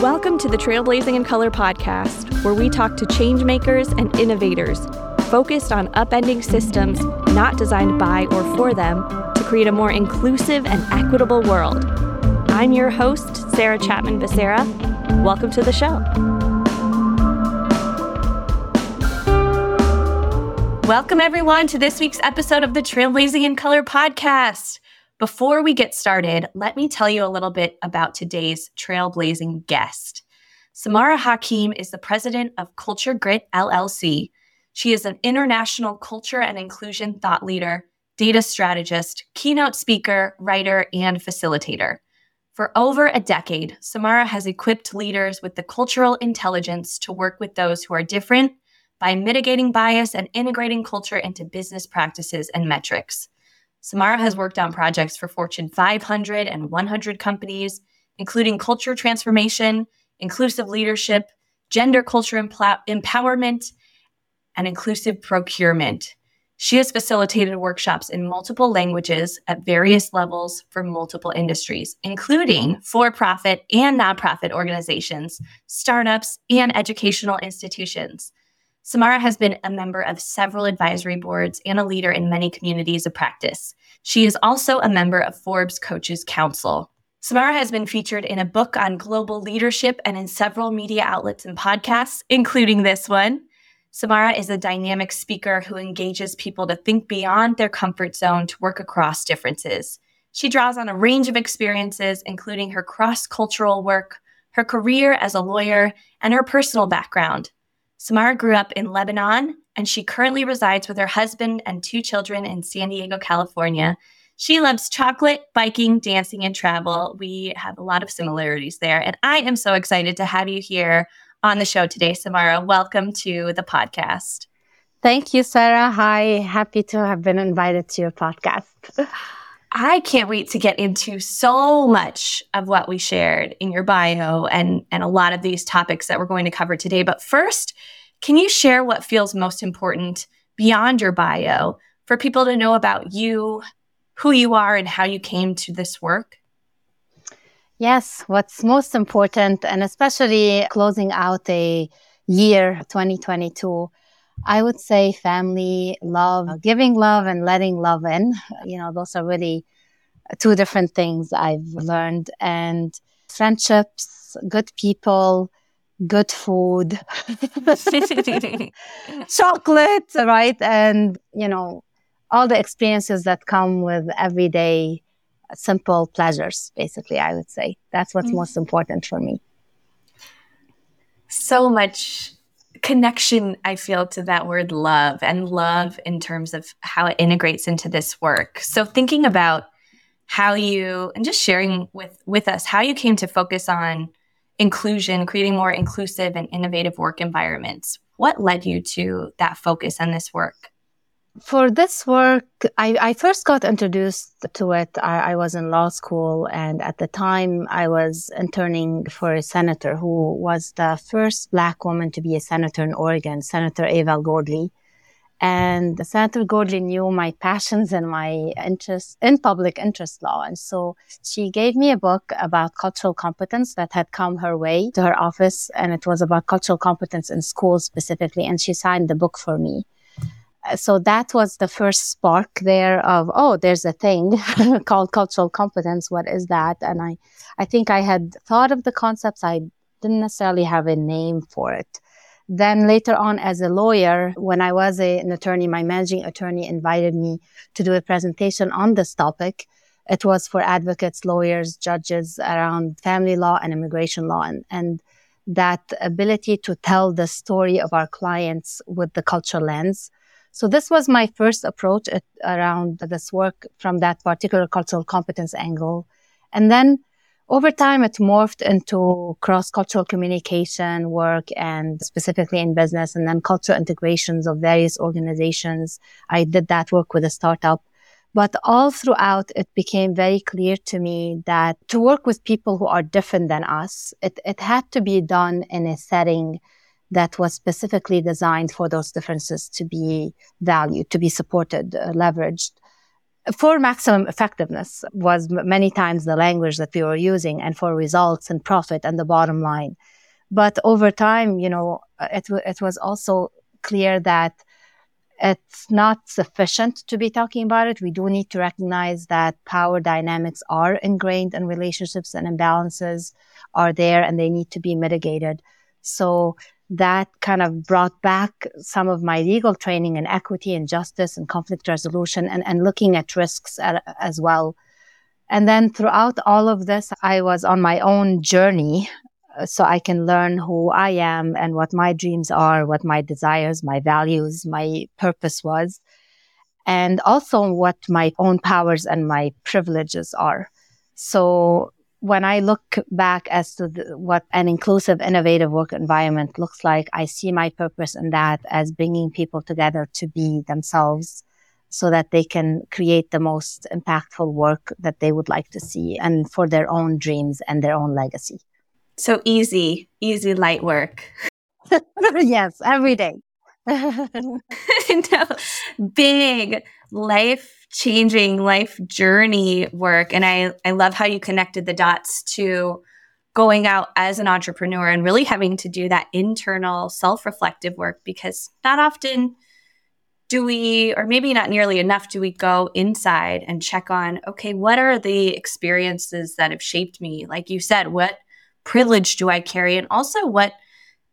Welcome to the Trailblazing in Color podcast, where we talk to changemakers and innovators focused on upending systems not designed by or for them to create a more inclusive and equitable world. I'm your host, Sarah Chapman Becerra. Welcome to the show. Welcome, everyone, to this week's episode of the Trailblazing in Color podcast. Before we get started, let me tell you a little bit about today's trailblazing guest. Samara Hakim is the president of CulturGrit LLC. She is an international culture and inclusion thought leader, data strategist, keynote speaker, writer, and facilitator. For over a decade, Samara has equipped leaders with the cultural intelligence to work with those who are different by mitigating bias and integrating culture into business practices and metrics. Samara has worked on projects for Fortune 500 and 100 companies, including culture transformation, inclusive leadership, gender culture empowerment, and inclusive procurement. She has facilitated workshops in multiple languages at various levels for multiple industries, including for profit and nonprofit organizations, startups, and educational institutions. Samara has been a member of several advisory boards and a leader in many communities of practice. She is also a member of Forbes Coaches Council. Samara has been featured in a book on global leadership and in several media outlets and podcasts, including this one. Samara is a dynamic speaker who engages people to think beyond their comfort zone to work across differences. She draws on a range of experiences, including her cross cultural work, her career as a lawyer, and her personal background. Samara grew up in Lebanon, and she currently resides with her husband and two children in San Diego, California. She loves chocolate, biking, dancing, and travel. We have a lot of similarities there. And I am so excited to have you here on the show today, Samara. Welcome to the podcast. Thank you, Sarah. Hi, happy to have been invited to your podcast. I can't wait to get into so much of what we shared in your bio and, and a lot of these topics that we're going to cover today. But first, can you share what feels most important beyond your bio for people to know about you, who you are, and how you came to this work? Yes, what's most important, and especially closing out a year 2022, I would say family, love, giving love and letting love in. You know, those are really two different things I've learned. And friendships, good people, good food, chocolate, right? And, you know, all the experiences that come with everyday simple pleasures, basically, I would say. That's what's mm-hmm. most important for me. So much connection I feel to that word love and love in terms of how it integrates into this work. So thinking about how you and just sharing with with us how you came to focus on inclusion, creating more inclusive and innovative work environments. What led you to that focus on this work? For this work, I, I first got introduced to it. I, I, was in law school, and at the time, I was interning for a senator who was the first Black woman to be a senator in Oregon, Senator Avel Gordly. And Senator Gordly knew my passions and my interest in public interest law. And so she gave me a book about cultural competence that had come her way to her office. And it was about cultural competence in schools specifically. And she signed the book for me Uh, so that was the first spark there of oh there's a thing called cultural competence. What is that? And i i think i had thought of the concepts. I didn't necessarily have a name for it. Then later on as a lawyer when i was a, an attorney my managing attorney invited me to do a presentation on this topic. It was for advocates lawyers judges around family law and immigration law. And, and that ability to tell the story of our clients with the cultural lens so this was my first approach at, around this work from that particular cultural competence angle. And then over time, it morphed into cross-cultural communication work and specifically in business and then cultural integrations of various organizations. I did that work with a startup. But all throughout, it became very clear to me that to work with people who are different than us, it, it had to be done in a setting that was specifically designed for those differences to be valued, to be supported, uh, leveraged. for maximum effectiveness was many times the language that we were using and for results and profit and the bottom line. But over time, you know, it, it was also clear that it's not sufficient to be talking about it. We do need to recognize that power dynamics are ingrained in relationships and imbalances are there and they need to be mitigated. So that kind of brought back some of my legal training in equity and justice and conflict resolution and, and looking at risks at, as well. And then throughout all of this, I was on my own journey uh, so I can learn who I am and what my dreams are, what my desires, my values, my purpose was, and also what my own powers and my privileges are. So when I look back as to the, what an inclusive, innovative work environment looks like, I see my purpose in that as bringing people together to be themselves so that they can create the most impactful work that they would like to see and for their own dreams and their own legacy. So easy, easy light work. yes, every day. no, big life changing life journey work. And I, I love how you connected the dots to going out as an entrepreneur and really having to do that internal self reflective work because not often do we, or maybe not nearly enough, do we go inside and check on, okay, what are the experiences that have shaped me? Like you said, what privilege do I carry? And also what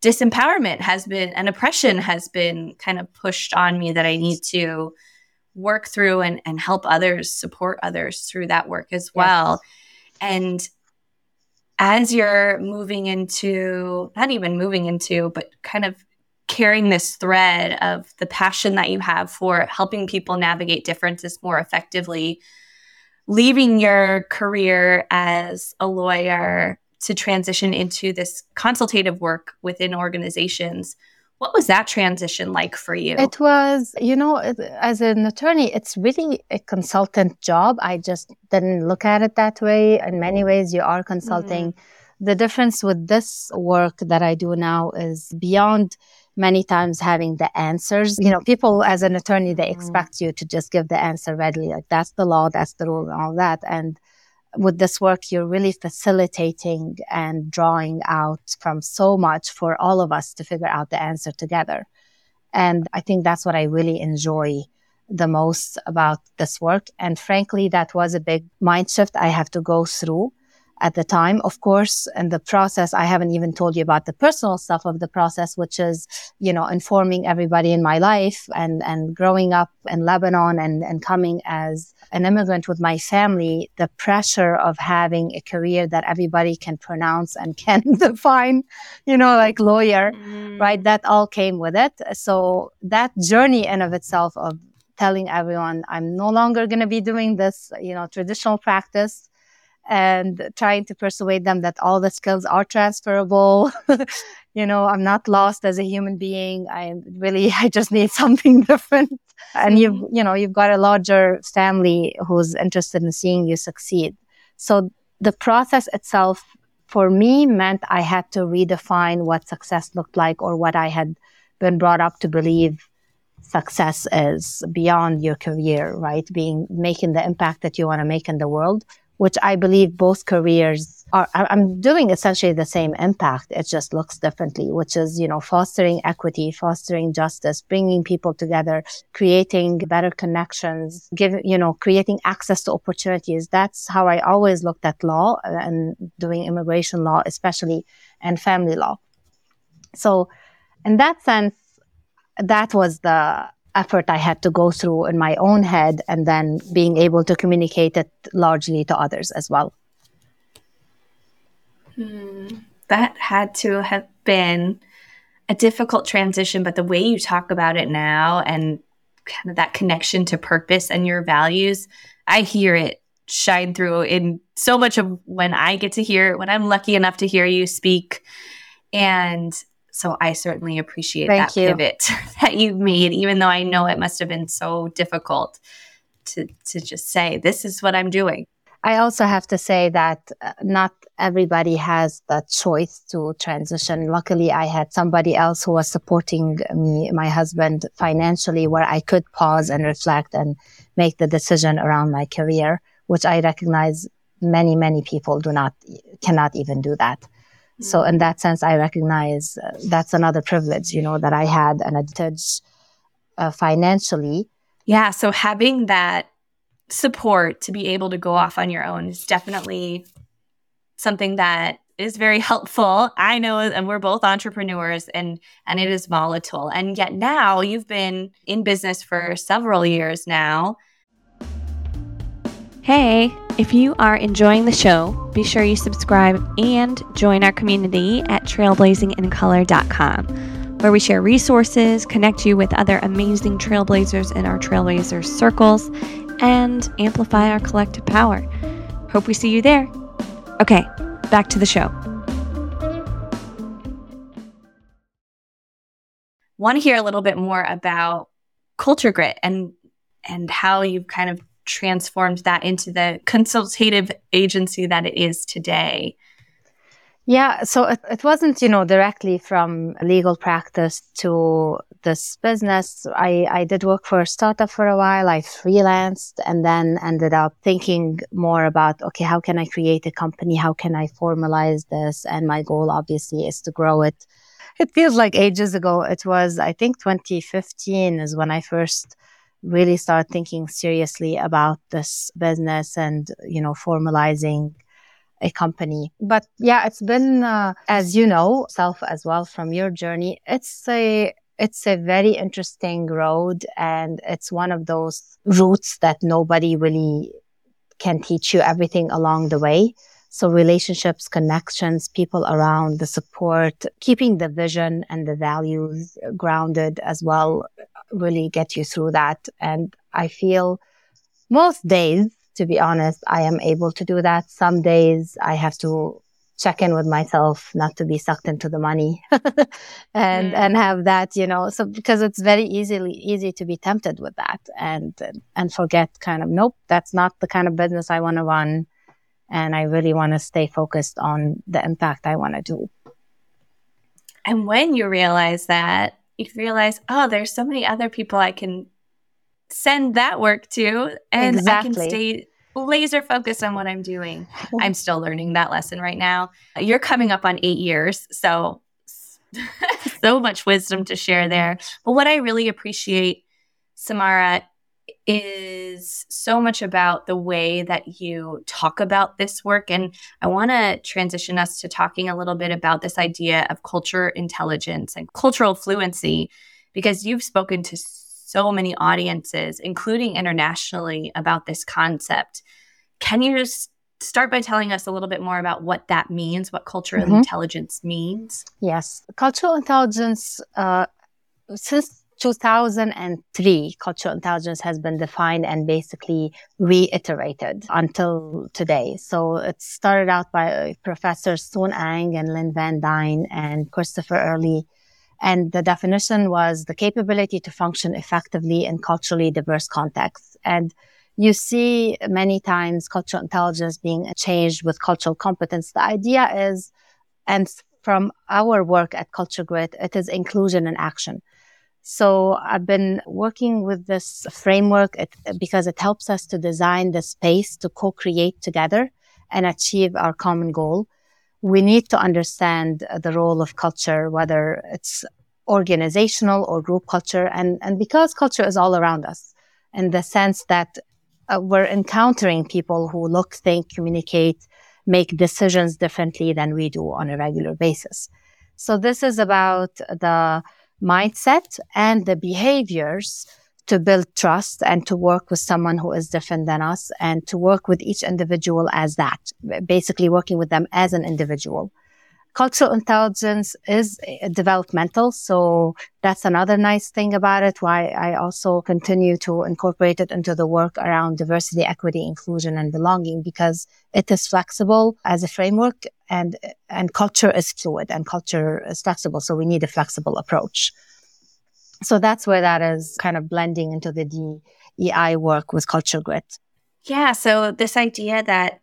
disempowerment has been and oppression has been kind of pushed on me that I need to work through and, and help others, support others through that work as well. Yes. And as you're moving into, not even moving into, but kind of carrying this thread of the passion that you have for helping people navigate differences more effectively, leaving your career as a lawyer to transition into this consultative work within organizations what was that transition like for you? It was, you know, as an attorney, it's really a consultant job. I just didn't look at it that way. In many ways, you are consulting. Mm-hmm. The difference with this work that I do now is beyond many times having the answers. You know, people as an attorney, they mm-hmm. expect you to just give the answer readily. Like that's the law, that's the rule, and all that. And with this work, you're really facilitating and drawing out from so much for all of us to figure out the answer together. And I think that's what I really enjoy the most about this work. And frankly, that was a big mind shift I have to go through at the time. Of course, in the process, I haven't even told you about the personal stuff of the process, which is, you know, informing everybody in my life and, and growing up in Lebanon and, and coming as an immigrant with my family, the pressure of having a career that everybody can pronounce and can define, you know, like lawyer, mm. right? That all came with it. So that journey in of itself of telling everyone I'm no longer going to be doing this, you know, traditional practice and trying to persuade them that all the skills are transferable. you know, I'm not lost as a human being. I really, I just need something different. And you've, mm-hmm. you know, you've got a larger family who's interested in seeing you succeed. So the process itself for me meant I had to redefine what success looked like or what I had been brought up to believe success is beyond your career, right? Being making the impact that you want to make in the world which I believe both careers are, I'm doing essentially the same impact. It just looks differently, which is, you know, fostering equity, fostering justice, bringing people together, creating better connections, giving, you know, creating access to opportunities. That's how I always looked at law and doing immigration law, especially and family law. So in that sense, that was the effort I had to go through in my own head and then being able to communicate it largely to others as well. Hmm. That had to have been a difficult transition, but the way you talk about it now and kind of that connection to purpose and your values, I hear it shine through in so much of when I get to hear, when I'm lucky enough to hear you speak. And so I certainly appreciate Thank that you. pivot that you've made, even though I know it must have been so difficult to to just say, this is what I'm doing. I also have to say that uh, not everybody has the choice to transition. Luckily, I had somebody else who was supporting me, my husband financially, where I could pause and reflect and make the decision around my career, which I recognize many, many people do not, cannot even do that. So in that sense, I recognize uh, that's another privilege, you know, that I had an advantage uh, financially. Yeah. So having that support to be able to go off on your own is definitely something that is very helpful. I know and we're both entrepreneurs and and it is volatile. And yet now you've been in business for several years now. Hey, if you are enjoying the show, be sure you subscribe and join our community at trailblazingincolor.com, where we share resources, connect you with other amazing trailblazers in our trailblazers circles, and amplify our collective power. Hope we see you there. Okay, back to the show. Want to hear a little bit more about CulturGrit and and how you've kind of transformed that into the consultative agency that it is today. Yeah, so it, it wasn't, you know, directly from legal practice to this business. I, I did work for a startup for a while. I freelanced and then ended up thinking more about, okay, how can I create a company? How can I formalize this? And my goal obviously is to grow it. It feels like ages ago. It was, I think 2015 is when I first really start thinking seriously about this business and, you know, formalizing a company. But yeah, it's been, uh, as you know, self as well from your journey. It's a, it's a very interesting road and it's one of those routes that nobody really can teach you everything along the way. So relationships, connections, people around, the support, keeping the vision and the values grounded as well really get you through that. And I feel most days to be honest, I am able to do that. Some days I have to check in with myself not to be sucked into the money and mm. and have that you know so because it's very easily easy to be tempted with that and and forget kind of nope that's not the kind of business i want to run and i really want to stay focused on the impact i want to do and when you realize that you realize oh there's so many other people i can send that work to and exactly. I can stay laser focused on what I'm doing. I'm still learning that lesson right now. You're coming up on 8 years, so so much wisdom to share there. But what I really appreciate Samara is so much about the way that you talk about this work. And I want to transition us to talking a little bit about this idea of culture intelligence and cultural fluency, because you've spoken to so many audiences, including internationally, about this concept. Can you just start by telling us a little bit more about what that means, what cultural mm-hmm. intelligence means? Yes. Cultural intelligence, uh, since 2003, cultural intelligence has been defined and basically reiterated until today. So it started out by uh, Professor Soon Ang and Linn Van Dyne and Christopher Earley and the definition was the capability to function effectively in culturally diverse contexts. And you see many times cultural intelligence being changed with cultural competence. The idea is, and from our work at CulturGrit, it is inclusion and action. So I've been working with this framework because it helps us to design the space to co-create together and achieve our common goal we need to understand the role of culture, whether it's organizational or group culture. And, and because culture is all around us in the sense that uh, we're encountering people who look, think, communicate, make decisions differently than we do on a regular basis. So this is about the mindset and the behaviors to build trust and to work with someone who is different than us and to work with each individual as that, basically working with them as an individual. Cultural intelligence is uh, developmental. So that's another nice thing about it. Why I also continue to incorporate it into the work around diversity, equity, inclusion, and belonging because it is flexible as a framework and, and culture is fluid and culture is flexible. So we need a flexible approach. So that's where that is kind of blending into the DEI work with CulturGrit. Yeah. So, this idea that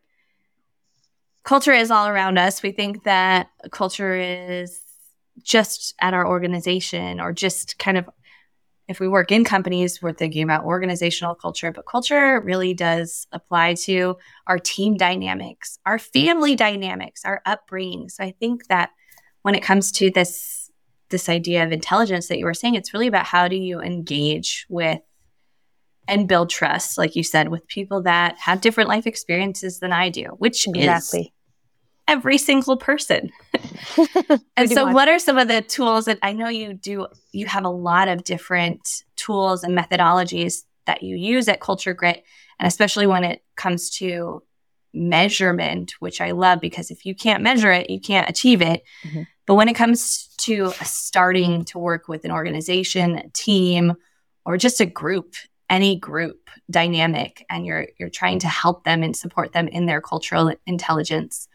culture is all around us, we think that culture is just at our organization or just kind of if we work in companies, we're thinking about organizational culture, but culture really does apply to our team dynamics, our family dynamics, our upbringing. So I think that when it comes to this this idea of intelligence that you were saying, it's really about how do you engage with and build trust, like you said, with people that have different life experiences than I do, which exactly. is every single person. and so much. what are some of the tools that I know you do you have a lot of different tools and methodologies that you use at CulturGrit and especially when it comes to measurement, which I love because if you can't measure it, you can't achieve it. Mm-hmm. But when it comes to starting to work with an organization, a team, or just a group, any group dynamic, and you're you're trying to help them and support them in their cultural intelligence,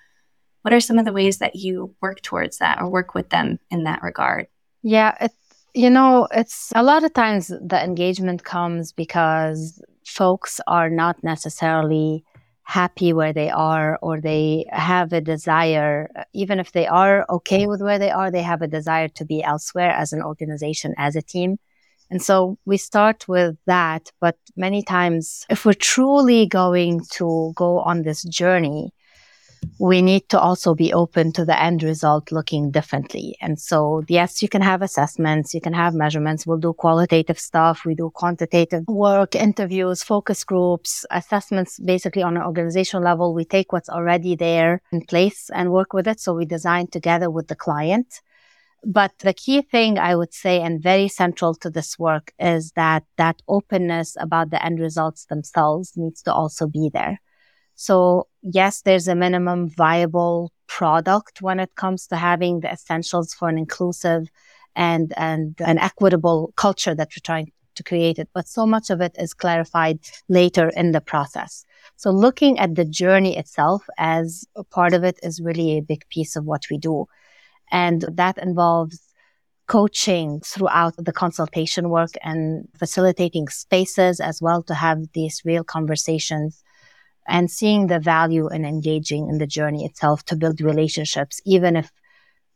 what are some of the ways that you work towards that or work with them in that regard? Yeah, it, you know, it's a lot of times the engagement comes because folks are not necessarily happy where they are or they have a desire even if they are okay with where they are they have a desire to be elsewhere as an organization as a team and so we start with that but many times if we're truly going to go on this journey we need to also be open to the end result looking differently. And so, yes, you can have assessments, you can have measurements. We'll do qualitative stuff. We do quantitative work, interviews, focus groups, assessments basically on an organizational level. We take what's already there in place and work with it. So we design together with the client. But the key thing I would say and very central to this work is that that openness about the end results themselves needs to also be there. So yes, there's a minimum viable product when it comes to having the essentials for an inclusive and, and an equitable culture that we're trying to create it. But so much of it is clarified later in the process. So looking at the journey itself as a part of it is really a big piece of what we do. And that involves coaching throughout the consultation work and facilitating spaces as well to have these real conversations and seeing the value in engaging in the journey itself to build relationships, even if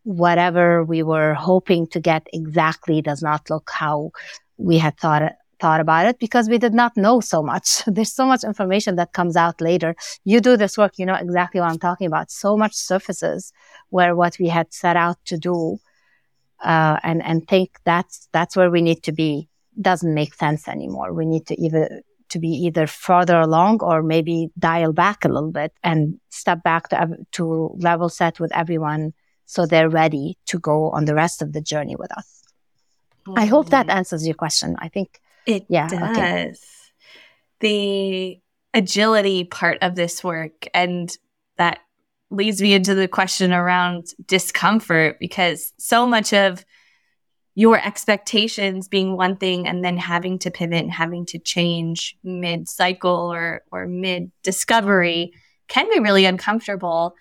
whatever we were hoping to get exactly does not look how we had thought thought about it because we did not know so much. There's so much information that comes out later. You do this work, you know exactly what I'm talking about. So much surfaces where what we had set out to do uh, and and think that's that's where we need to be doesn't make sense anymore. We need to either to be either further along or maybe dial back a little bit and step back to, to level set with everyone so they're ready to go on the rest of the journey with us. Mm-hmm. I hope that mm-hmm. answers your question. I think it yeah, does. Okay. The agility part of this work and that leads me into the question around discomfort because so much of your expectations being one thing and then having to pivot and having to change mid cycle or or mid discovery can be really uncomfortable.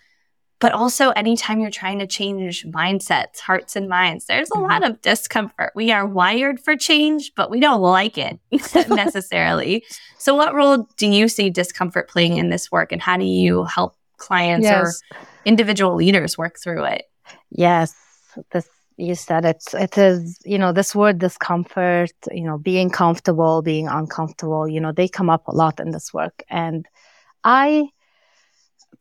But also anytime you're trying to change mindsets hearts and minds there's a mm-hmm. lot of discomfort. We are wired for change but we don't like it necessarily. So what role do you see discomfort playing in this work and how do you help clients yes. or individual leaders work through it? Yes. This you said it's it is you know this word discomfort you know being comfortable being uncomfortable you know they come up a lot in this work. And i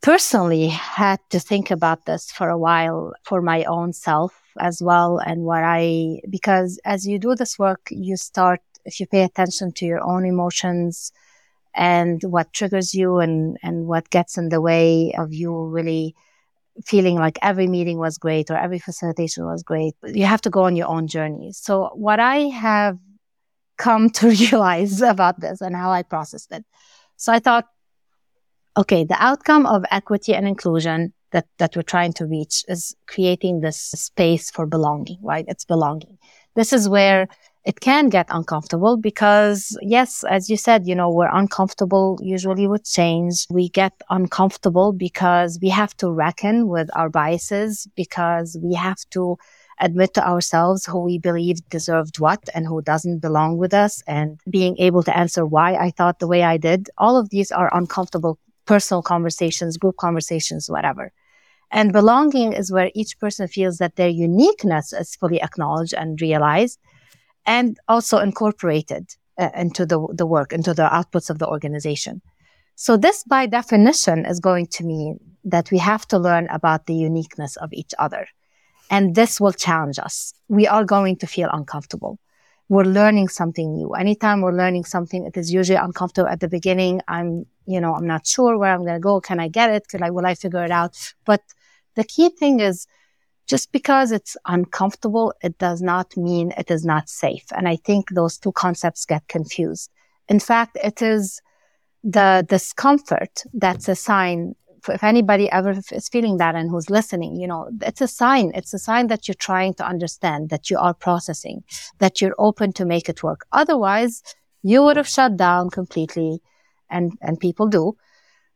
personally had to think about this for a while for my own self as well. And what i because as you do this work you start if you pay attention to your own emotions and what triggers you and and what gets in the way of you really feeling like every meeting was great or every facilitation was great. You have to go on your own journey. So what I have come to realize about this and how I processed it. So I thought, okay, the outcome of equity and inclusion that, that we're trying to reach is creating this space for belonging, right? It's belonging. This is where it can get uncomfortable because yes, as you said, you know, we're uncomfortable usually with change. We get uncomfortable because we have to reckon with our biases because we have to admit to ourselves who we believe deserved what and who doesn't belong with us and being able to answer why I thought the way I did. All of these are uncomfortable personal conversations, group conversations, whatever. And belonging is where each person feels that their uniqueness is fully acknowledged and realized and also incorporated uh, into the, the work, into the outputs of the organization. So this by definition is going to mean that we have to learn about the uniqueness of each other. And this will challenge us. We are going to feel uncomfortable. We're learning something new. Anytime we're learning something, it is usually uncomfortable at the beginning. I'm, you know, I'm not sure where I'm going to go. Can I get it? Can I, will I figure it out? But the key thing is just because it's uncomfortable, it does not mean it is not safe. And I think those two concepts get confused. In fact, it is the discomfort that's a sign if anybody ever is feeling that and who's listening, you know, it's a sign. It's a sign that you're trying to understand, that you are processing, that you're open to make it work. Otherwise, you would have shut down completely and, and people do.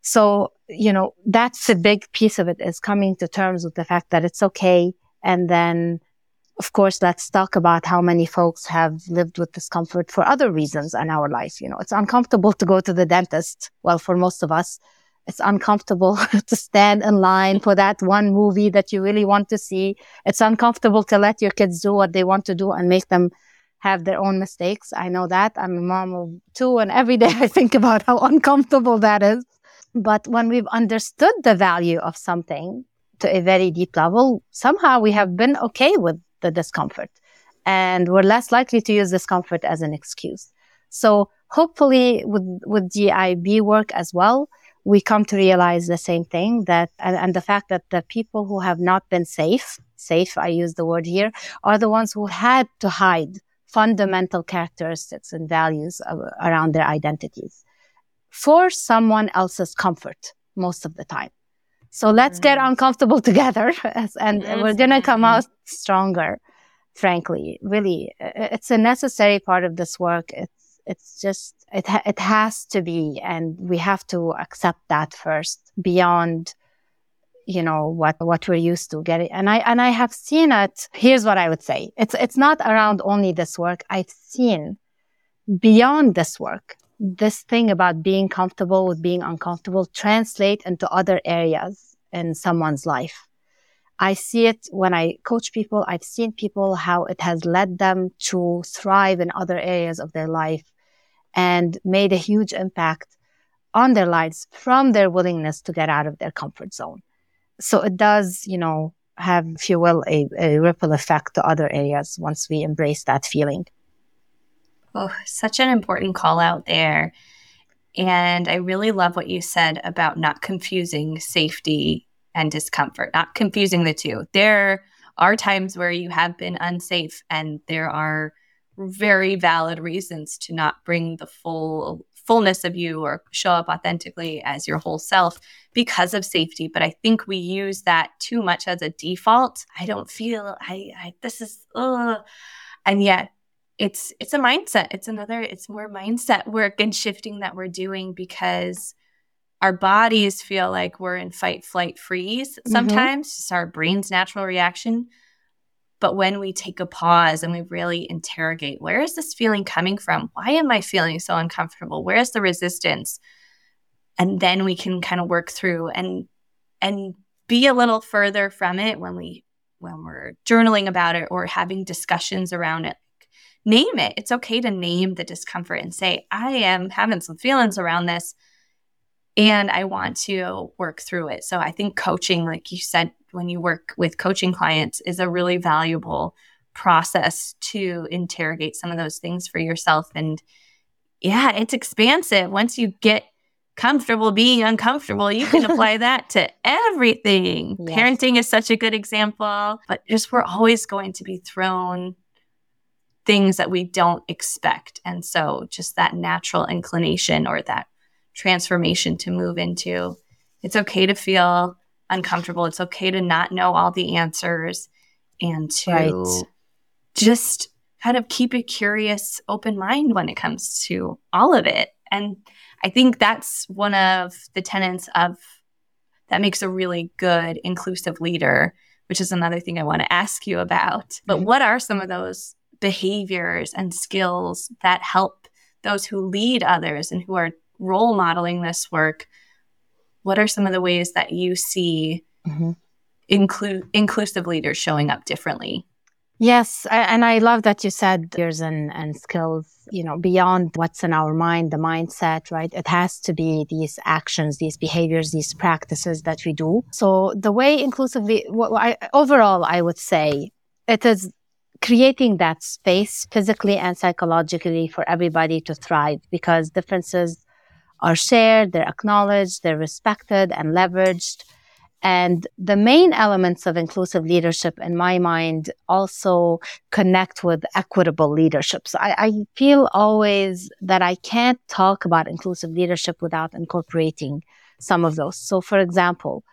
So, you know, that's a big piece of it is coming to terms with the fact that it's okay. And then, of course, let's talk about how many folks have lived with discomfort for other reasons in our life. You know, it's uncomfortable to go to the dentist. Well, for most of us, it's uncomfortable to stand in line for that one movie that you really want to see. It's uncomfortable to let your kids do what they want to do and make them have their own mistakes. I know that. I'm a mom of two and every day I think about how uncomfortable that is. But when we've understood the value of something to a very deep level, somehow we have been okay with the discomfort and we're less likely to use discomfort as an excuse. So hopefully with, with DEIB work as well, we come to realize the same thing that, and, and the fact that the people who have not been safe, safe, I use the word here, are the ones who had to hide fundamental characteristics and values of, around their identities for someone else's comfort most of the time. So let's get uncomfortable together and yes. we're going to come out stronger. Frankly, really, it's a necessary part of this work. It's, it's just, it, ha- it has to be. And we have to accept that first beyond, you know, what, what we're used to getting. And I, and I have seen it. Here's what I would say. It's, it's not around only this work. I've seen beyond this work this thing about being comfortable with being uncomfortable translate into other areas in someone's life. I see it when I coach people. I've seen people how it has led them to thrive in other areas of their life and made a huge impact on their lives from their willingness to get out of their comfort zone. So it does, you know, have, if you will, a, a ripple effect to other areas once we embrace that feeling. Oh, such an important call out there. And I really love what you said about not confusing safety and discomfort, not confusing the two. There are times where you have been unsafe, and there are very valid reasons to not bring the full fullness of you or show up authentically as your whole self because of safety but i think we use that too much as a default i don't feel i, I this is ugh. and yet it's it's a mindset. It's another it's more mindset work and shifting that we're doing because our bodies feel like we're in fight flight freeze mm-hmm. sometimes. Mm-hmm. it's our brain's natural reaction. But when we take a pause and we really interrogate where is this feeling coming from? Why am i feeling so uncomfortable? Where's the resistance? And then we can kind of work through and and be a little further from it when we when we're journaling about it or having discussions around it name it. It's okay to name the discomfort and say, I am having some feelings around this and I want to work through it. So I think coaching, like you said, when you work with coaching clients, is a really valuable process to interrogate some of those things for yourself. And yeah, it's expansive. Once you get comfortable being uncomfortable, you can apply that to everything. Yes. Parenting is such a good example, but just we're always going to be thrown things that we don't expect. And so just that natural inclination or that transformation to move into it's okay to feel uncomfortable. It's okay to not know all the answers and to right. just kind of keep a curious, open mind when it comes to all of it. And I think that's one of the tenets of that makes a really good inclusive leader, which is another thing I want to ask you about. But mm-hmm. what are some of those behaviors and skills that help those who lead others and who are role modeling this work? What are some of the ways that you see mm-hmm. include inclusive leaders showing up differently? Yes, and I love that you said years and, and skills, you know, beyond what's in our mind, the mindset, right? It has to be these actions, these behaviors, these practices that we do. So the way inclusively, I, overall, I would say it is creating that space physically and psychologically for everybody to thrive because differences are shared, they're acknowledged, they're respected and leveraged. And the main elements of inclusive leadership, in my mind, also connect with equitable leadership. So I, I, feel always that I can't talk about inclusive leadership without incorporating some of those. So, for example,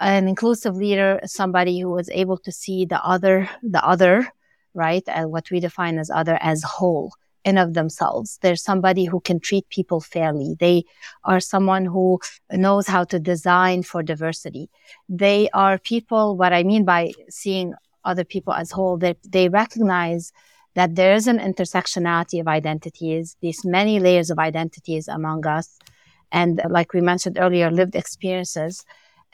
an inclusive leader is somebody who is able to see the other, the other, right? And what we define as other as whole in of themselves. They're somebody who can treat people fairly. They are someone who knows how to design for diversity. They are people, what I mean by seeing other people as whole, they, they recognize that there is an intersectionality of identities, these many layers of identities among us. And like we mentioned earlier, lived experiences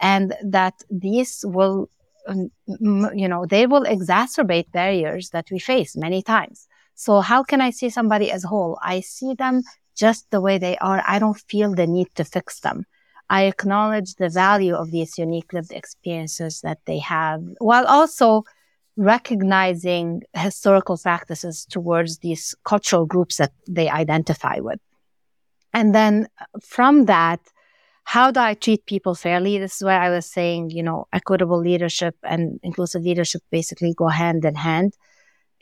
and that these will, you know, they will exacerbate barriers that we face many times. So how can I see somebody as whole? I see them just the way they are. I don't feel the need to fix them. I acknowledge the value of these unique lived experiences that they have while also recognizing historical practices towards these cultural groups that they identify with. And then from that, how do I treat people fairly? This is where I was saying, you know, equitable leadership and inclusive leadership basically go hand in hand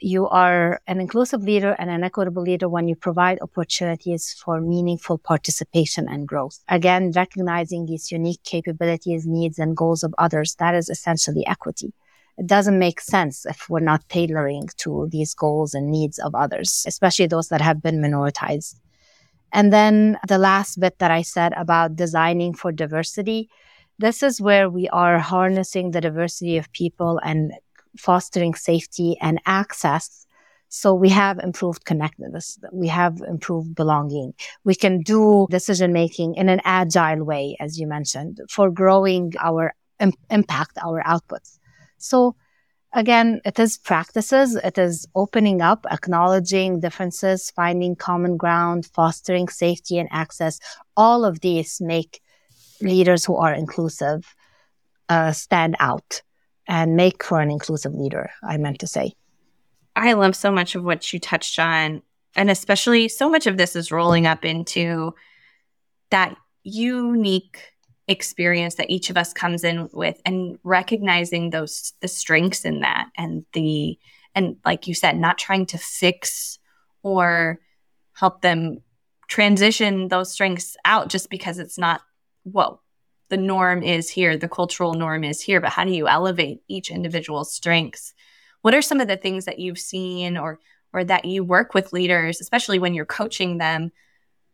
you are an inclusive leader and an equitable leader when you provide opportunities for meaningful participation and growth. Again, recognizing these unique capabilities, needs, and goals of others, that is essentially equity. It doesn't make sense if we're not tailoring to these goals and needs of others, especially those that have been minoritized. And then the last bit that I said about designing for diversity, this is where we are harnessing the diversity of people and fostering safety and access. So we have improved connectedness. We have improved belonging. We can do decision making in an agile way, as you mentioned, for growing our Im- impact, our outputs. So again, it is practices. It is opening up, acknowledging differences, finding common ground, fostering safety and access. All of these make leaders who are inclusive uh, stand out and make for an inclusive leader, I meant to say. I love so much of what you touched on. And especially so much of this is rolling up into that unique experience that each of us comes in with and recognizing those the strengths in that and the and like you said not trying to fix or help them transition those strengths out just because it's not what the norm is here, the cultural norm is here, but how do you elevate each individual's strengths? What are some of the things that you've seen or or that you work with leaders, especially when you're coaching them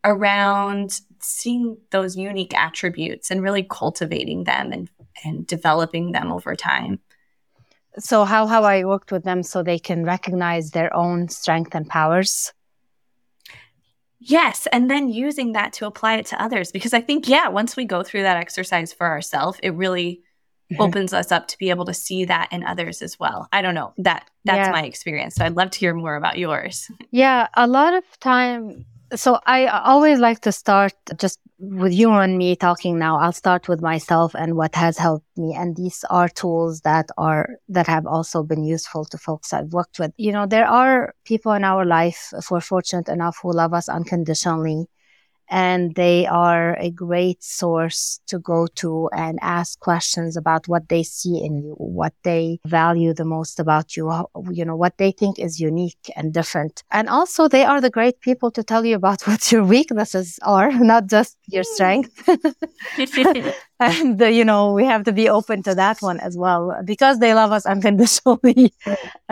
around seeing those unique attributes and really cultivating them and, and developing them over time? So how how I worked with them so they can recognize their own strength and powers Yes. And then using that to apply it to others. Because I think, yeah, once we go through that exercise for ourselves, it really mm-hmm. opens us up to be able to see that in others as well. I don't know. That that's yeah. my experience. So I'd love to hear more about yours. Yeah. A lot of time so I always like to start just with you and me talking now. I'll start with myself and what has helped me. And these are tools that are, that have also been useful to folks I've worked with. You know, there are people in our life, if we're fortunate enough, who love us unconditionally and they are a great source to go to and ask questions about what they see in you, what they value the most about you, you know, what they think is unique and different. And also they are the great people to tell you about what your weaknesses are, not just your strength. and, uh, you know, we have to be open to that one as well because they love us unconditionally.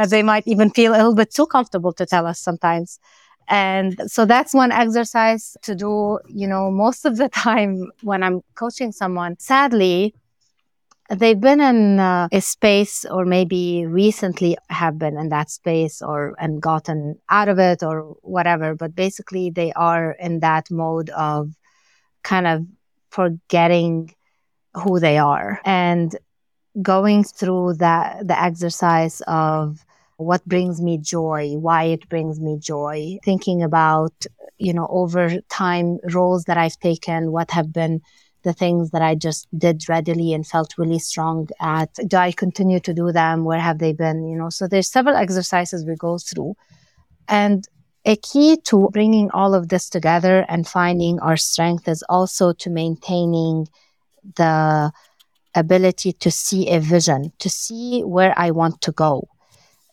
they might even feel a little bit too comfortable to tell us sometimes. And so that's one exercise to do, you know, most of the time when I'm coaching someone. Sadly, they've been in uh, a space or maybe recently have been in that space or and gotten out of it or whatever but basically they are in that mode of kind of forgetting who they are and going through that the exercise of what brings me joy why it brings me joy thinking about you know over time roles that i've taken what have been the things that I just did readily and felt really strong at. Do I continue to do them? Where have they been? You know, so there's several exercises we go through. And a key to bringing all of this together and finding our strength is also to maintaining the ability to see a vision, to see where I want to go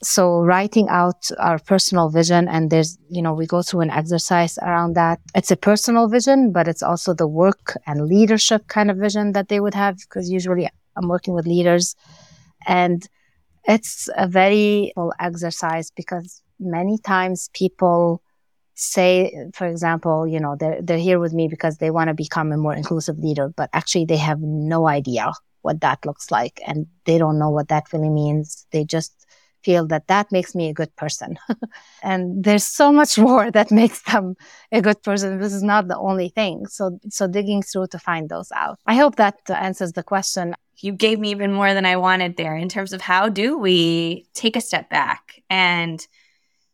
so writing out our personal vision and there's you know we go through an exercise around that. It's a personal vision but it's also the work and leadership kind of vision that they would have because usually i'm working with leaders. And it's a very full exercise because many times people say for example you know they're, they're here with me because they want to become a more inclusive leader but actually they have no idea what that looks like and they don't know what that really means. They just feel that that makes me a good person. and there's so much more that makes them a good person. This is not the only thing. So, so digging through to find those out. I hope that answers the question. You gave me even more than I wanted there in terms of how do we take a step back and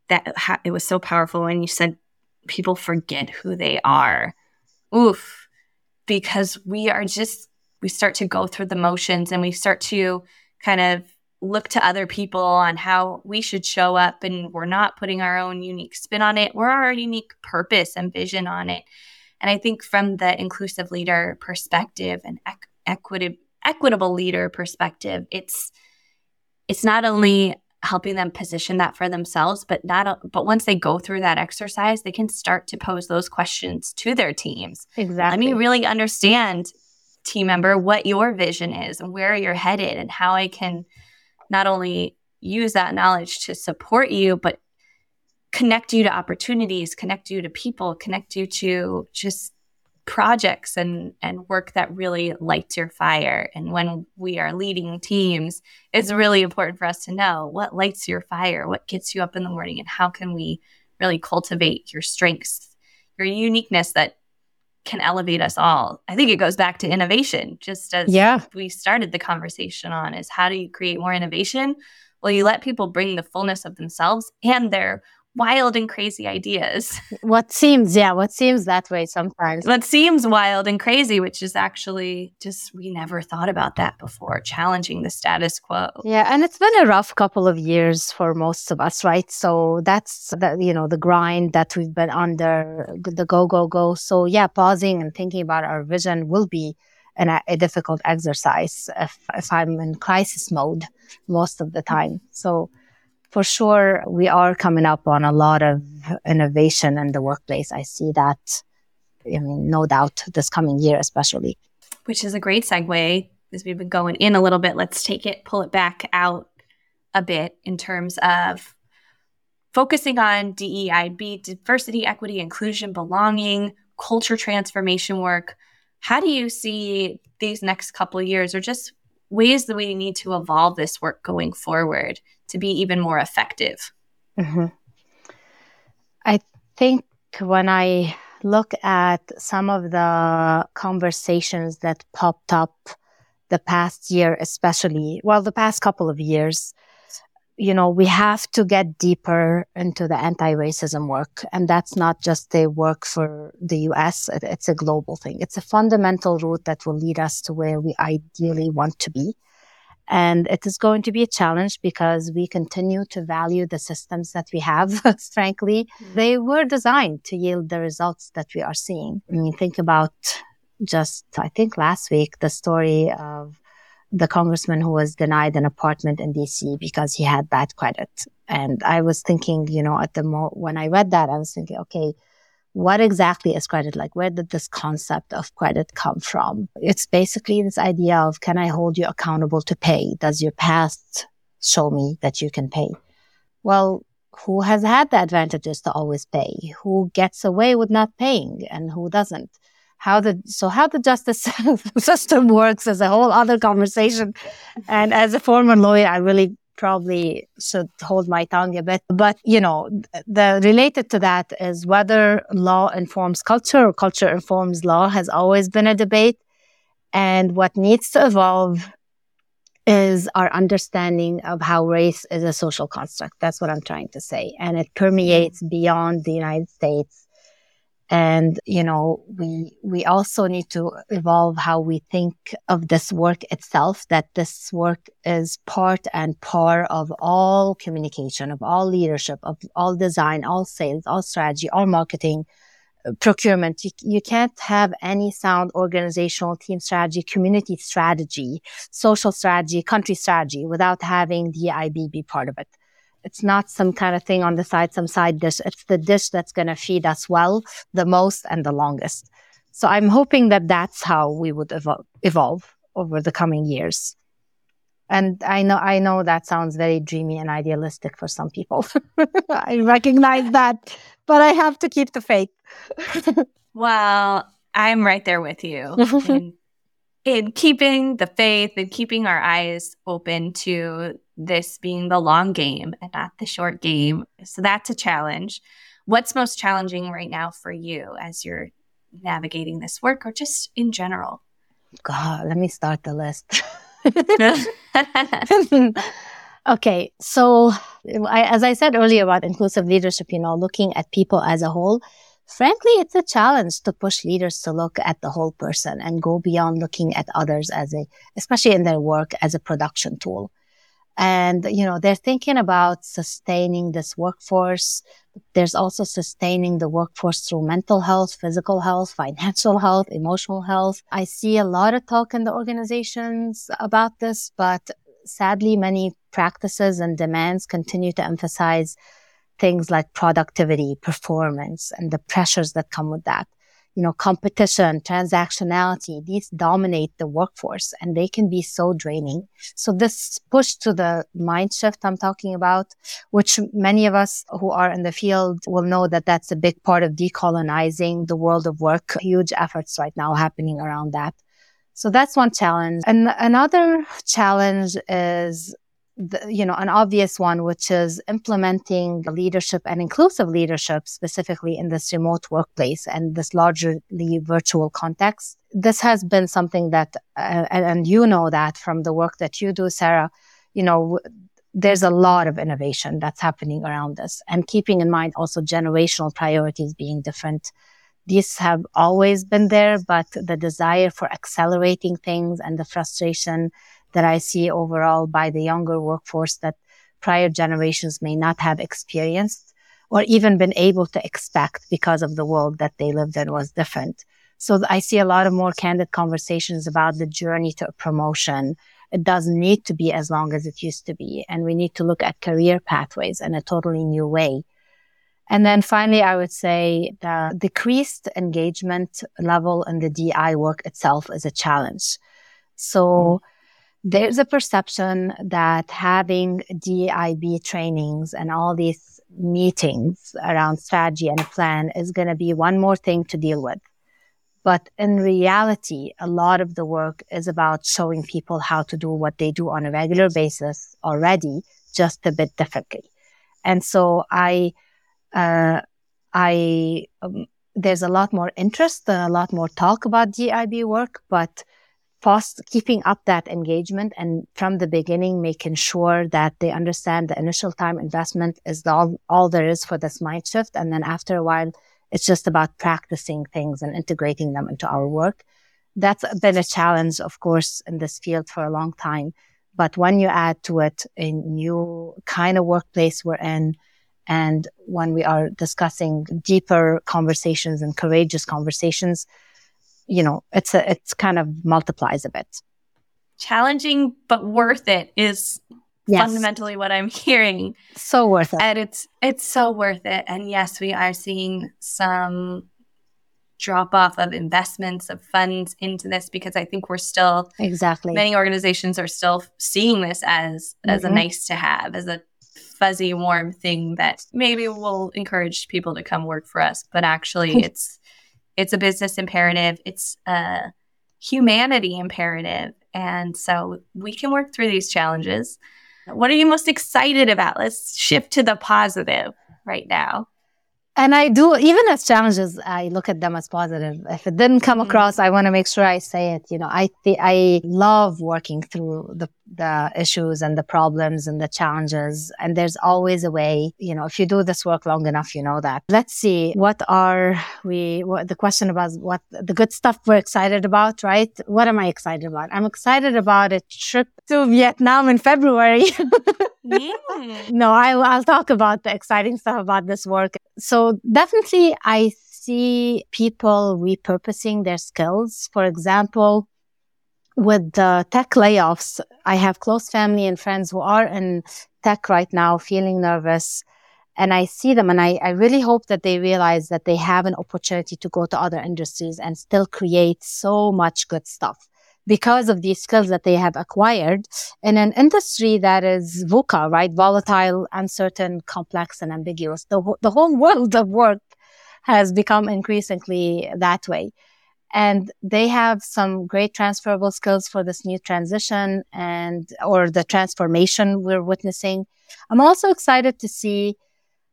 that it was so powerful when you said people forget who they are. Oof. Because we are just, we start to go through the motions and we start to kind of look to other people on how we should show up and we're not putting our own unique spin on it. We're our unique purpose and vision on it. And i think from the inclusive leader perspective and equ- equitable equitable leader perspective it's it's not only helping them position that for themselves but not but once they go through that exercise they can start to pose those questions to their teams. Exactly let me really understand team member what your vision is and where you're headed and how i can not only use that knowledge to support you, but connect you to opportunities, connect you to people, connect you to just projects and and work that really lights your fire. And when we are leading teams, it's really important for us to know what lights your fire, what gets you up in the morning, and how can we really cultivate your strengths, your uniqueness that can elevate us all. I think it goes back to innovation, just as yeah. we started the conversation on is how do you create more innovation? Well, you let people bring the fullness of themselves and their wild and crazy ideas. What seems, yeah, what seems that way sometimes. What seems wild and crazy, which is actually just, we never thought about that before, challenging the status quo. Yeah. And it's been a rough couple of years for most of us, right? So that's the, you know, the grind that we've been under, the go, go, go. So yeah, pausing and thinking about our vision will be an, a difficult exercise if, if I'm in crisis mode most of the time. So, for sure, we are coming up on a lot of innovation in the workplace. I see that, I mean, no doubt this coming year, especially. Which is a great segue as we've been going in a little bit. Let's take it, pull it back out a bit in terms of focusing on DEIB, diversity, equity, inclusion, belonging, culture transformation work. How do you see these next couple years or just ways that we need to evolve this work going forward to be even more effective? Mm-hmm. I think when I look at some of the conversations that popped up the past year, especially, well, the past couple of years, you know, we have to get deeper into the anti-racism work. And that's not just the work for the US. It's a global thing. It's a fundamental route that will lead us to where we ideally want to be. And it is going to be a challenge because we continue to value the systems that we have. Frankly, mm-hmm. they were designed to yield the results that we are seeing. I mean, think about just, I think last week, the story of the congressman who was denied an apartment in DC because he had bad credit. And I was thinking, you know, at the mo, when I read that, I was thinking, okay, what exactly is credit like? Where did this concept of credit come from? It's basically this idea of can I hold you accountable to pay? Does your past show me that you can pay? Well, who has had the advantages to always pay? Who gets away with not paying and who doesn't? how the so how the justice system works is a whole other conversation and as a former lawyer i really probably should hold my tongue a bit but you know the related to that is whether law informs culture or culture informs law has always been a debate. And what needs to evolve is our understanding of how race is a social construct. That's what i'm trying to say. And it permeates beyond the united states and you know we we also need to evolve how we think of this work itself that this work is part and part of all communication of all leadership of all design all sales all strategy all marketing uh, procurement. You, you can't have any sound organizational team strategy community strategy social strategy country strategy without having the ib be part of it it's not some kind of thing on the side, some side dish. It's the dish that's going to feed us well, the most and the longest. So I'm hoping that that's how we would evolve, evolve over the coming years. And I know, I know that sounds very dreamy and idealistic for some people. I recognize that, but I have to keep the faith. well, I'm right there with you in, in keeping the faith and keeping our eyes open to this being the long game and not the short game. So that's a challenge. What's most challenging right now for you as you're navigating this work or just in general? God, let me start the list. okay, so I, as I said earlier about inclusive leadership, you know, looking at people as a whole, frankly, it's a challenge to push leaders to look at the whole person and go beyond looking at others as a, especially in their work as a production tool. And, you know, they're thinking about sustaining this workforce. There's also sustaining the workforce through mental health, physical health, financial health, emotional health. I see a lot of talk in the organizations about this, but sadly, many practices and demands continue to emphasize things like productivity, performance, and the pressures that come with that you know, competition, transactionality, these dominate the workforce and they can be so draining. So this push to the mind shift I'm talking about, which many of us who are in the field will know that that's a big part of decolonizing the world of work. Huge efforts right now happening around that. So that's one challenge. And another challenge is the, you know, an obvious one, which is implementing leadership and inclusive leadership specifically in this remote workplace and this largely virtual context. This has been something that, uh, and, and you know that from the work that you do, Sarah, you know, there's a lot of innovation that's happening around this and keeping in mind also generational priorities being different. These have always been there, but the desire for accelerating things and the frustration that I see overall by the younger workforce that prior generations may not have experienced or even been able to expect because of the world that they lived in was different. So I see a lot of more candid conversations about the journey to promotion. It doesn't need to be as long as it used to be. And we need to look at career pathways in a totally new way. And then finally, I would say the decreased engagement level in the DI work itself is a challenge. So mm-hmm there's a perception that having DIB trainings and all these meetings around strategy and a plan is going to be one more thing to deal with. But in reality, a lot of the work is about showing people how to do what they do on a regular basis already, just a bit differently. And so I, uh, I, um, there's a lot more interest and a lot more talk about DIB work, but fast, keeping up that engagement and from the beginning, making sure that they understand the initial time investment is all, all there is for this mind shift. And then after a while, it's just about practicing things and integrating them into our work. That's been a challenge, of course, in this field for a long time. But when you add to it a new kind of workplace we're in, and when we are discussing deeper conversations and courageous conversations, you know, it's a, it's kind of multiplies a bit. Challenging, but worth it is yes. fundamentally what I'm hearing. So worth it. And it's, it's so worth it. And yes, we are seeing some drop off of investments of funds into this because I think we're still exactly many organizations are still seeing this as as mm-hmm. a nice to have as a fuzzy warm thing that maybe will encourage people to come work for us but actually it's it's a business imperative, it's a humanity imperative. And so we can work through these challenges. What are you most excited about? Let's shift to the positive right now. And I do, even as challenges, I look at them as positive. If it didn't come mm-hmm. across, I want to make sure I say it. You know, I th- I love working through the the issues and the problems and the challenges. And there's always a way. You know, if you do this work long enough, you know that. Let's see. What are we? What the question about what the good stuff we're excited about, right? What am I excited about? I'm excited about a trip to Vietnam in February. yeah. Mm. No, I, I'll talk about the exciting stuff about this work. So definitely I see people repurposing their skills. For example, with the tech layoffs, I have close family and friends who are in tech right now feeling nervous. And I see them and I, I really hope that they realize that they have an opportunity to go to other industries and still create so much good stuff because of these skills that they have acquired in an industry that is VUCA, right? Volatile, uncertain, complex, and ambiguous. The, the whole world of work has become increasingly that way. And they have some great transferable skills for this new transition and, or the transformation we're witnessing. I'm also excited to see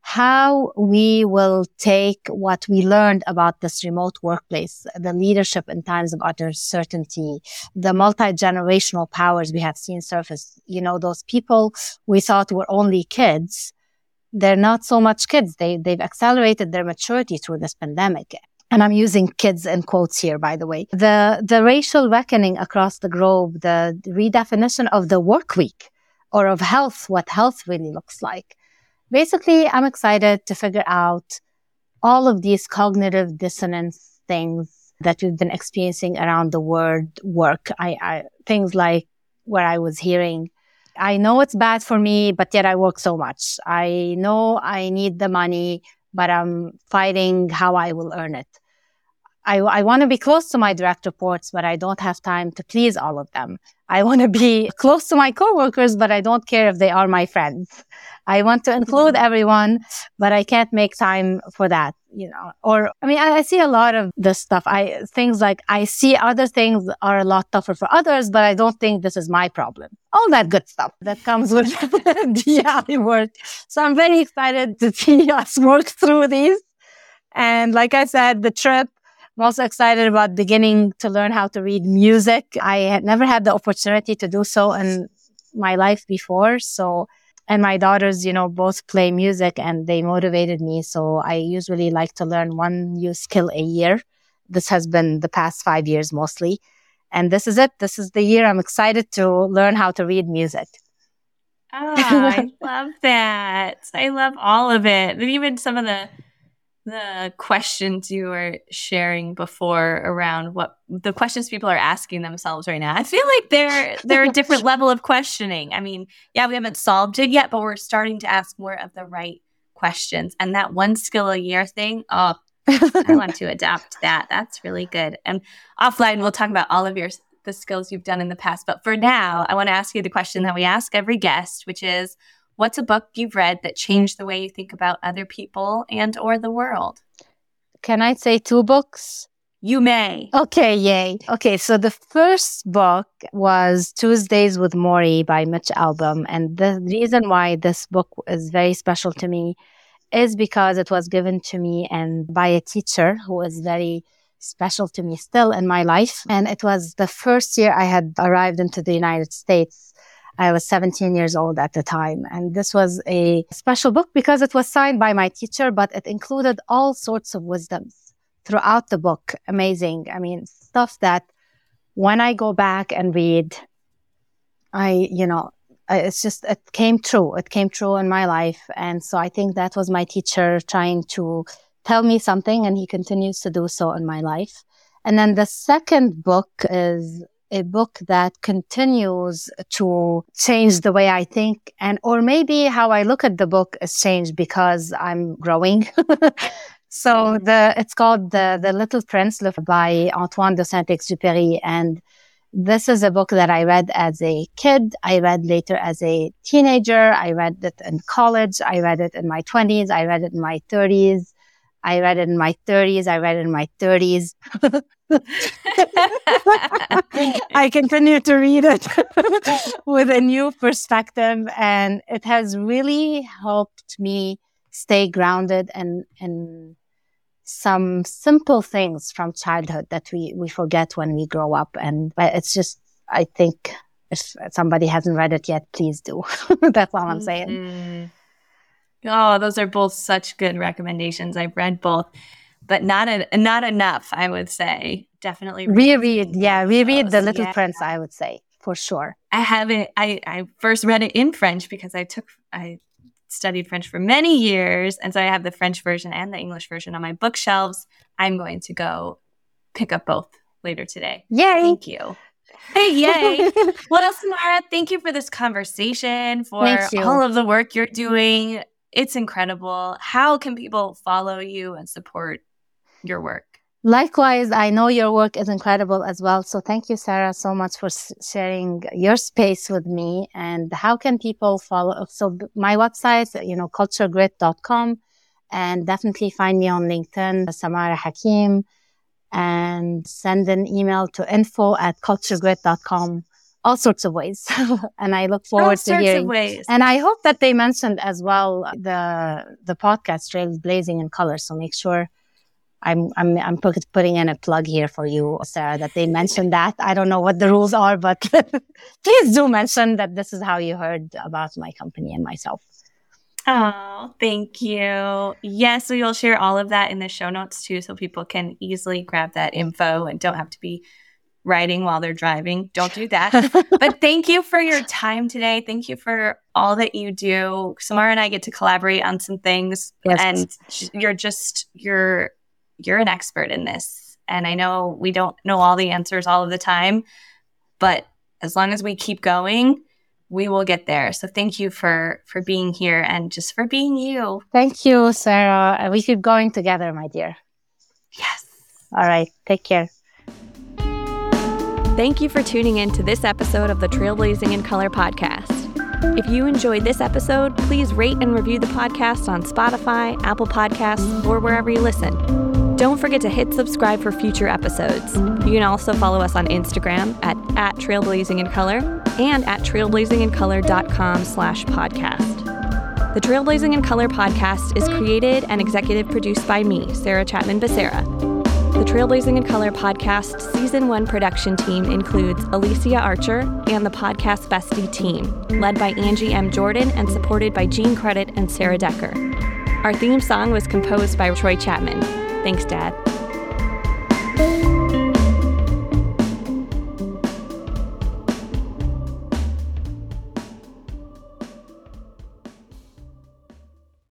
how we will take what we learned about this remote workplace, the leadership in times of uncertainty, the multi-generational powers we have seen surface. You know, those people we thought were only kids. They're not so much kids. They, they've accelerated their maturity through this pandemic. And I'm using kids in quotes here, by the way. The, the racial reckoning across the globe, the redefinition of the work week or of health, what health really looks like basically, I'm excited to figure out all of these cognitive dissonance things that we've been experiencing around the word work. I, I, things like where I was hearing, I know it's bad for me, but yet I work so much. I know I need the money, but I'm fighting how I will earn it. I, I want to be close to my direct reports, but I don't have time to please all of them. I want to be close to my coworkers, but I don't care if they are my friends. I want to include mm-hmm. everyone, but I can't make time for that, you know, or, I mean, I, I see a lot of this stuff. I, things like I see other things are a lot tougher for others, but I don't think this is my problem. All that good stuff that comes with the DI work. So I'm very excited to see us work through these. And like I said, the trip, I'm also excited about beginning to learn how to read music. I had never had the opportunity to do so in my life before. So, and my daughters, you know, both play music and they motivated me. So I usually like to learn one new skill a year. This has been the past five years mostly. And this is it. This is the year I'm excited to learn how to read music. Oh, I love that. I love all of it. And even some of the the questions you were sharing before around what the questions people are asking themselves right now. I feel like they're they're a different level of questioning. I mean, yeah, we haven't solved it yet, but we're starting to ask more of the right questions. And that one skill a year thing, oh, I want to adapt that. That's really good. And offline, we'll talk about all of your the skills you've done in the past. But for now, I want to ask you the question that we ask every guest, which is what's a book you've read that changed the way you think about other people and or the world? Can I say two books? You may. Okay, yay. Okay, so the first book was Tuesdays with Morrie by Mitch Albom. And the reason why this book is very special to me is because it was given to me and by a teacher who is very special to me still in my life. And it was the first year I had arrived into the United States. I was 17 years old at the time. And this was a special book because it was signed by my teacher, but it included all sorts of wisdoms throughout the book. Amazing. I mean, stuff that when I go back and read, I, you know, it's just, it came true. It came true in my life. And so I think that was my teacher trying to tell me something and he continues to do so in my life. And then the second book is a book that continues to change the way I think and, or maybe how I look at the book has changed because I'm growing. so the, it's called the, the Little Prince by Antoine de Saint-Exupéry. And this is a book that I read as a kid. I read later as a teenager. I read it in college. I read it in my twenties. I read it in my thirties. I read it in my 30s. I read it in my 30s. I continue to read it with a new perspective, and it has really helped me stay grounded and and some simple things from childhood that we we forget when we grow up. And it's just, I think, if somebody hasn't read it yet, please do. That's all I'm saying. Mm-hmm. Oh, those are both such good recommendations. I've read both, but not a, not enough. I would say definitely reread. Yeah, reread The Little yeah. Prince. I would say for sure. I haven't. I I first read it in French because I took I studied French for many years, and so I have the French version and the English version on my bookshelves. I'm going to go pick up both later today. Yay! Thank you. Hey, yay. what else, Samara, thank you for this conversation, for all of the work you're doing. It's incredible. How can people follow you and support your work? Likewise, I know your work is incredible as well. So thank you, Sarah, so much for sharing your space with me. And how can people follow? So my website, you know, culturgrit.com and definitely find me on LinkedIn, Samara Hakim and send an email to info at culturgrit.com all sorts of ways. and I look forward all to hearing. ways. And I hope that they mentioned as well the the podcast Trails Blazing in Color. So make sure I'm I'm I'm putting in a plug here for you, Sarah, that they mentioned that. I don't know what the rules are, but please do mention that this is how you heard about my company and myself. Oh, thank you. Yes, we will share all of that in the show notes too, so people can easily grab that info and don't have to be writing while they're driving. Don't do that. but thank you for your time today. Thank you for all that you do. Samara and I get to collaborate on some things yes. and you're just you're you're an expert in this. And I know we don't know all the answers all of the time, but as long as we keep going, we will get there. So thank you for for being here and just for being you. Thank you, Sarah. We keep going together, my dear. Yes. All right. Take care. Thank you for tuning in to this episode of the Trailblazing in Color podcast. If you enjoyed this episode, please rate and review the podcast on Spotify, Apple Podcasts, or wherever you listen. Don't forget to hit subscribe for future episodes. You can also follow us on Instagram at, at Trailblazing and at trailblazingincolor.com slash podcast. The Trailblazing in Color podcast is created and executive produced by me, Sarah Chapman Becerra. The Trailblazing in Color podcast season one production team includes Alicia Archer and the podcast Bestie team, led by Angie M. Jordan and supported by Gene Credit and Sarah Decker. Our theme song was composed by Troy Chapman. Thanks, Dad.